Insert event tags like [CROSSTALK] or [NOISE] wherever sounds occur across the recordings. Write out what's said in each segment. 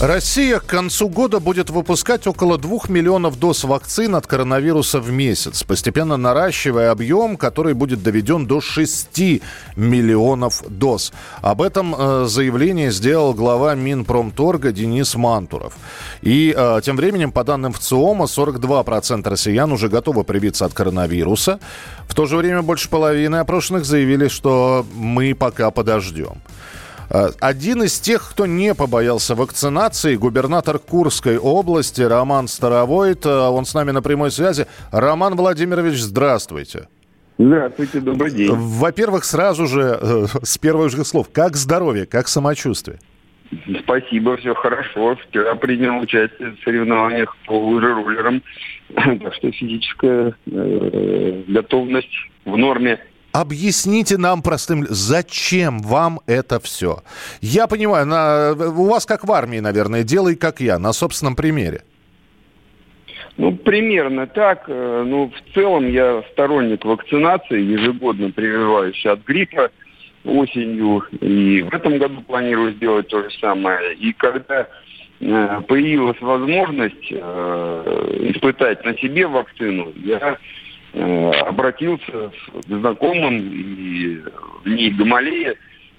Россия к концу года будет выпускать около 2 миллионов доз вакцин от коронавируса в месяц, постепенно наращивая объем, который будет доведен до 6 миллионов доз. Об этом э, заявление сделал глава Минпромторга Денис Мантуров. И э, тем временем, по данным ВЦИОМа, 42% россиян уже готовы привиться от коронавируса. В то же время больше половины опрошенных заявили, что мы пока подождем. Э, Один из тех, кто не побоялся вакцинации, губернатор Курской области Роман Старовойт. э, Он с нами на прямой связи. Роман Владимирович, здравствуйте. Здравствуйте, добрый день. Во-первых, сразу же, э, с первых же слов, как здоровье, как самочувствие? Спасибо, все хорошо. Вчера принял участие в соревнованиях по лыжероллерам. [CLEARS THROAT] Так что физическая э, готовность в норме. Объясните нам простым, зачем вам это все? Я понимаю, на- у вас как в армии, наверное, делай как я, на собственном примере. Ну, примерно так. Э, Ну, в целом я сторонник вакцинации, ежегодно прививаюсь от гриппа осенью. И в этом году планирую сделать то же самое. И когда э, появилась возможность э, испытать на себе вакцину, я обратился с- к знакомым и в ней Гамалея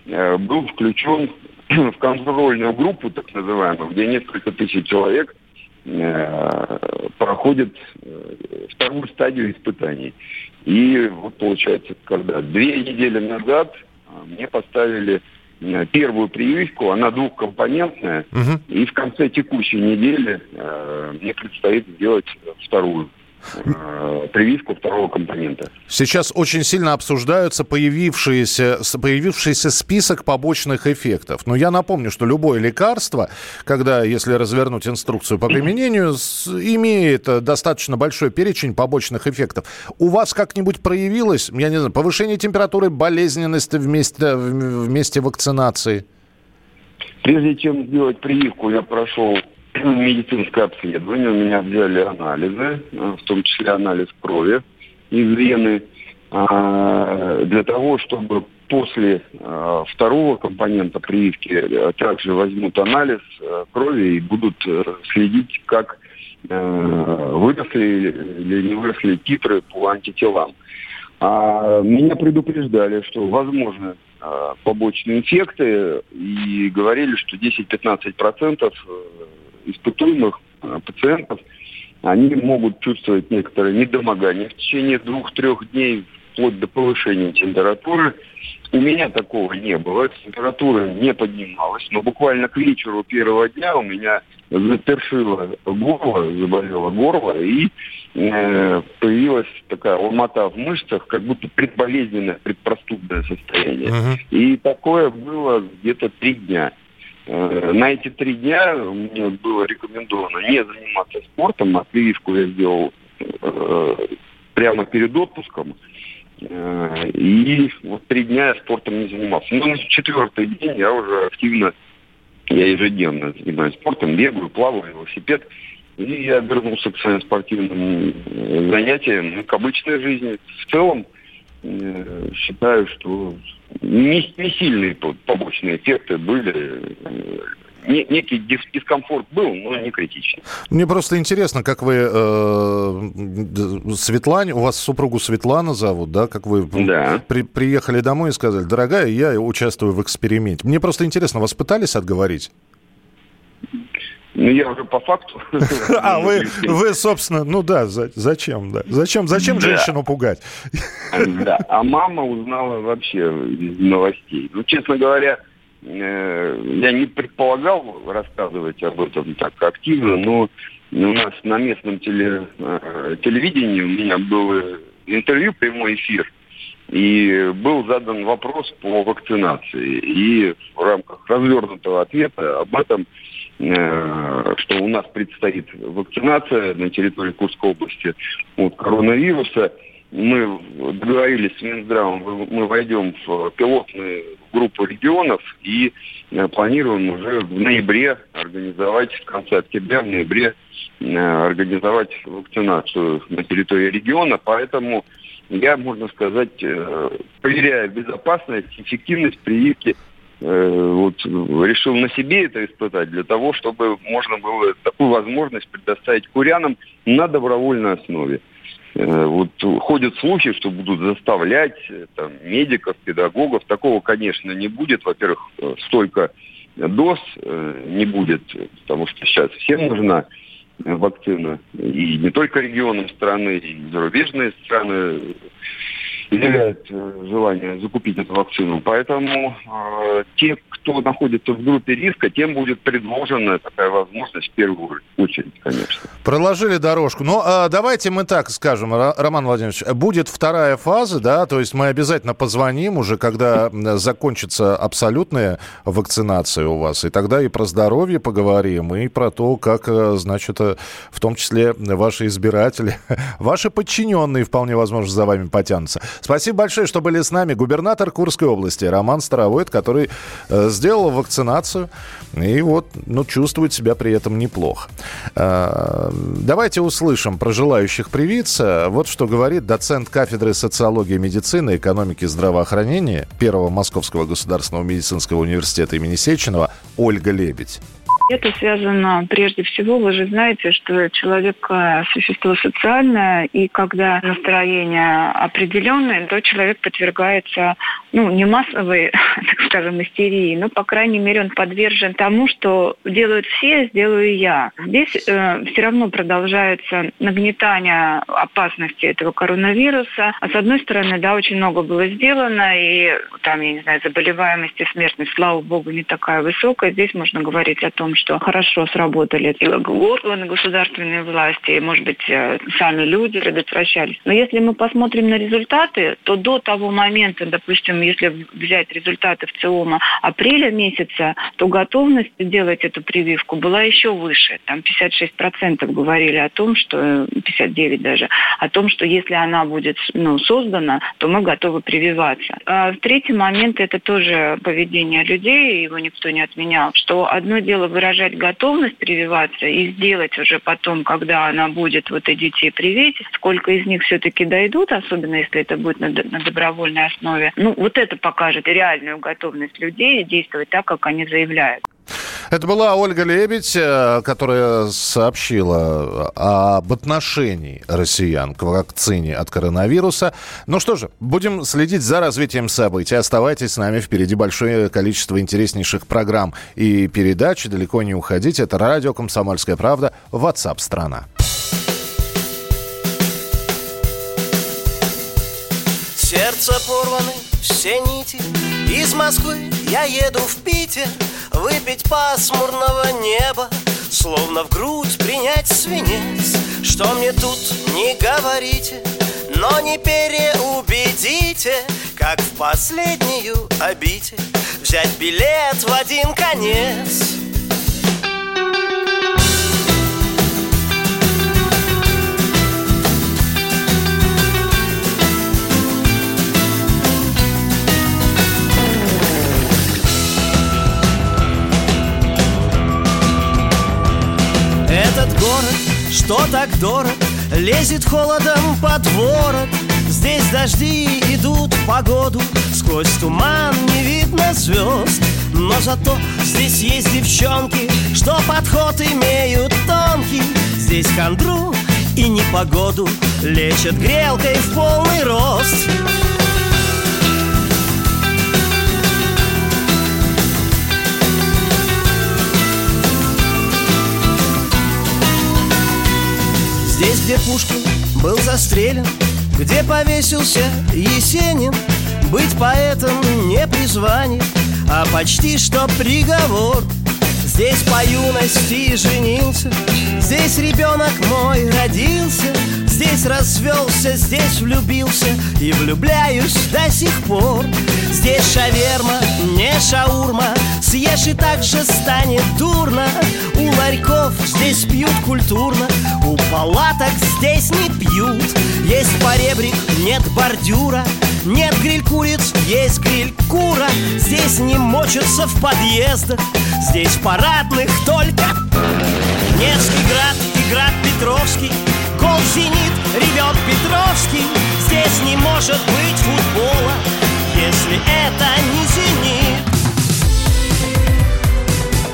э, был включен [CLEARS THROAT] в контрольную группу, так называемую, где несколько тысяч человек э, проходят э, вторую стадию испытаний. И вот получается, когда две недели назад э, мне поставили э, первую прививку, она двухкомпонентная, Мгм. и в конце текущей недели э, мне предстоит сделать вторую э, прививку второго компонента. Сейчас очень сильно обсуждаются появившиеся, появившийся список побочных эффектов. Но я напомню, что любое лекарство, когда, если развернуть инструкцию по применению, имеет э, достаточно большой перечень побочных эффектов. У вас как-нибудь проявилось, я не знаю, повышение температуры, болезненности вместе, в- вместе вакцинации? Прежде чем сделать прививку, я прошел [CLEARS THROAT] медицинское обследование. У меня взяли анализы, э, в том числе анализ крови из вены, а, для того, чтобы после э, второго компонента прививки э, также возьмут анализ крови и будут следить, как выросли или не выросли титры по антителам. А меня предупреждали, что возможны побочные эффекты и говорили, что 10-15% испытуемых э, пациентов они могут чувствовать некоторое недомогание в течение двух-трех дней, вплоть до повышения температуры. У меня такого не было, температура не поднималась, но буквально к вечеру первого дня у меня запершило горло, заболело горло, и э, появилась такая ломота в мышцах, как будто предболезненное, предпростудное состояние. Мгм. И такое было где-то три дня. Э, На эти три дня мне было рекомендовано не заниматься спортом, а прививку я сделал э, прямо перед отпуском. Э, И вот три дня я спортом не занимался. Но на четвертый день я уже активно, я ежедневно занимаюсь спортом, бегаю, плаваю, велосипед. И я вернулся к своим спортивным занятиям, к обычной жизни. В целом, считаю, что не, не сильные по- побочные эффекты были. Э, не- некий дис- дискомфорт был, но не критичный. Мне просто интересно, как вы э, Светлане, у вас супругу Светлана зовут, да, как вы Да. при- приехали домой и сказали, дорогая, я участвую в эксперименте. Мне просто интересно, вас пытались отговорить? Ну, я уже по факту. [LAUGHS] А вы, вы, собственно, ну да, за- зачем, да, зачем, зачем Да. женщину пугать? [LAUGHS] Да. А мама узнала вообще из новостей. Ну, честно говоря, э, я не предполагал рассказывать об этом так активно, но у нас на местном теле, э, телевидении у меня было интервью, прямой эфир, и был задан вопрос по вакцинации. И в рамках развернутого ответа об этом, что у нас предстоит вакцинация на территории Курской области от коронавируса, мы договорились с Минздравом, мы войдем в пилотную группу регионов и э, планируем уже в ноябре организовать, в конце октября, в ноябре э, организовать вакцинацию на территории региона. Поэтому я, можно сказать, э, проверяя безопасность, эффективность прививки, вот, решил на себе это испытать для того, чтобы можно было такую возможность предоставить курянам на добровольной основе. Э, вот ходят слухи, что будут заставлять э, там, медиков, педагогов. Такого, конечно, не будет. Во-первых, э, столько доз не будет, потому что сейчас всем нужна вакцина. И не только регионам страны, и зарубежные страны изъявляют желание закупить эту вакцину. Поэтому э, те, кто находится в группе риска, тем будет предложена такая возможность в первую очередь, конечно. Проложили дорожку. Но ну, э, давайте мы так скажем, Роман Владимирович, будет вторая фаза, да, то есть мы обязательно позвоним уже, когда закончится абсолютная вакцинация у вас, и тогда и про здоровье поговорим, и про то, как, э, значит, э, в том числе ваши избиратели, [LAUGHS] ваши подчиненные, вполне возможно, за вами потянутся. Спасибо большое, что были с нами. Губернатор Курской области Роман Старовойт, который э, сделал вакцинацию и вот, ну, чувствует себя при этом неплохо. Э, давайте услышим про желающих привиться. Вот что говорит доцент кафедры социологии медицины, экономики и здравоохранения Первого Московского государственного медицинского университета имени Сеченова Ольга Лебедь. Это связано прежде всего, вы же знаете, что человек э, существо социальное, и когда настроение определенное, то человек подвергается, ну, не массовой, [LAUGHS] так скажем, истерии, но, по крайней мере, он подвержен тому, что делают все, сделаю я. Здесь э, все равно продолжается нагнетание опасности этого коронавируса. А с одной стороны, да, очень много было сделано, и там, я не знаю, заболеваемость и смертность, слава богу, не такая высокая. Здесь можно говорить о том, что хорошо сработали и органы государственной власти, и, может быть, э, сами люди предотвращались. Но если мы посмотрим на результаты, то до того момента, допустим, если взять результаты в ЦИОМа апреля месяца, то готовность делать эту прививку была еще выше. Там 56% говорили о том, что 59 даже, о том, что если она будет ну, создана, то мы готовы прививаться. А третий момент – это тоже поведение людей, его никто не отменял, что одно дело выражать выражать готовность прививаться и сделать уже потом, когда она будет, вот идите и привейте, сколько из них все-таки дойдут, особенно если это будет на добровольной основе. Ну, вот это покажет реальную готовность людей действовать так, как они заявляют. Это была Ольга Лебедь, э, которая сообщила об отношении россиян к вакцине от коронавируса. Ну что же, будем следить за развитием событий. Оставайтесь с нами. Впереди большое количество интереснейших программ и передач. Далеко не уходите. Это радио «Комсомольская правда». WhatsApp страна Сердце порваны все нити Из Москвы я еду в Питер Выпить пасмурного неба Словно в грудь принять свинец. Что мне тут не говорите Но не переубедите Как в последнюю обитель Взять билет в один конец Этот город, что так дорог, лезет холодом под ворот. Здесь дожди идут погоду, сквозь туман не видно звезд. Но зато здесь есть девчонки, что подход имеют тонкий. Здесь хандру и непогоду лечат грелкой в полный рост Здесь, где Пушкин был застрелен Где повесился Есенин Быть поэтом не призвание А почти что приговор. Здесь по юности женился Здесь ребенок мой родился Здесь развелся, здесь влюбился И влюбляюсь до сих пор. Здесь шаверма, не шаурма Съешь и так же станет дурно. У ларьков здесь пьют культурно У палаток здесь не пьют. Есть поребрик, нет бордюра Нет гриль-куриц, есть гриль-кура. Здесь не мочатся в подъездах Здесь парадных только Невский град и град Петровский Гол «Зенит» ревет Петровский. Здесь не может быть футбола Если это не «Зенит»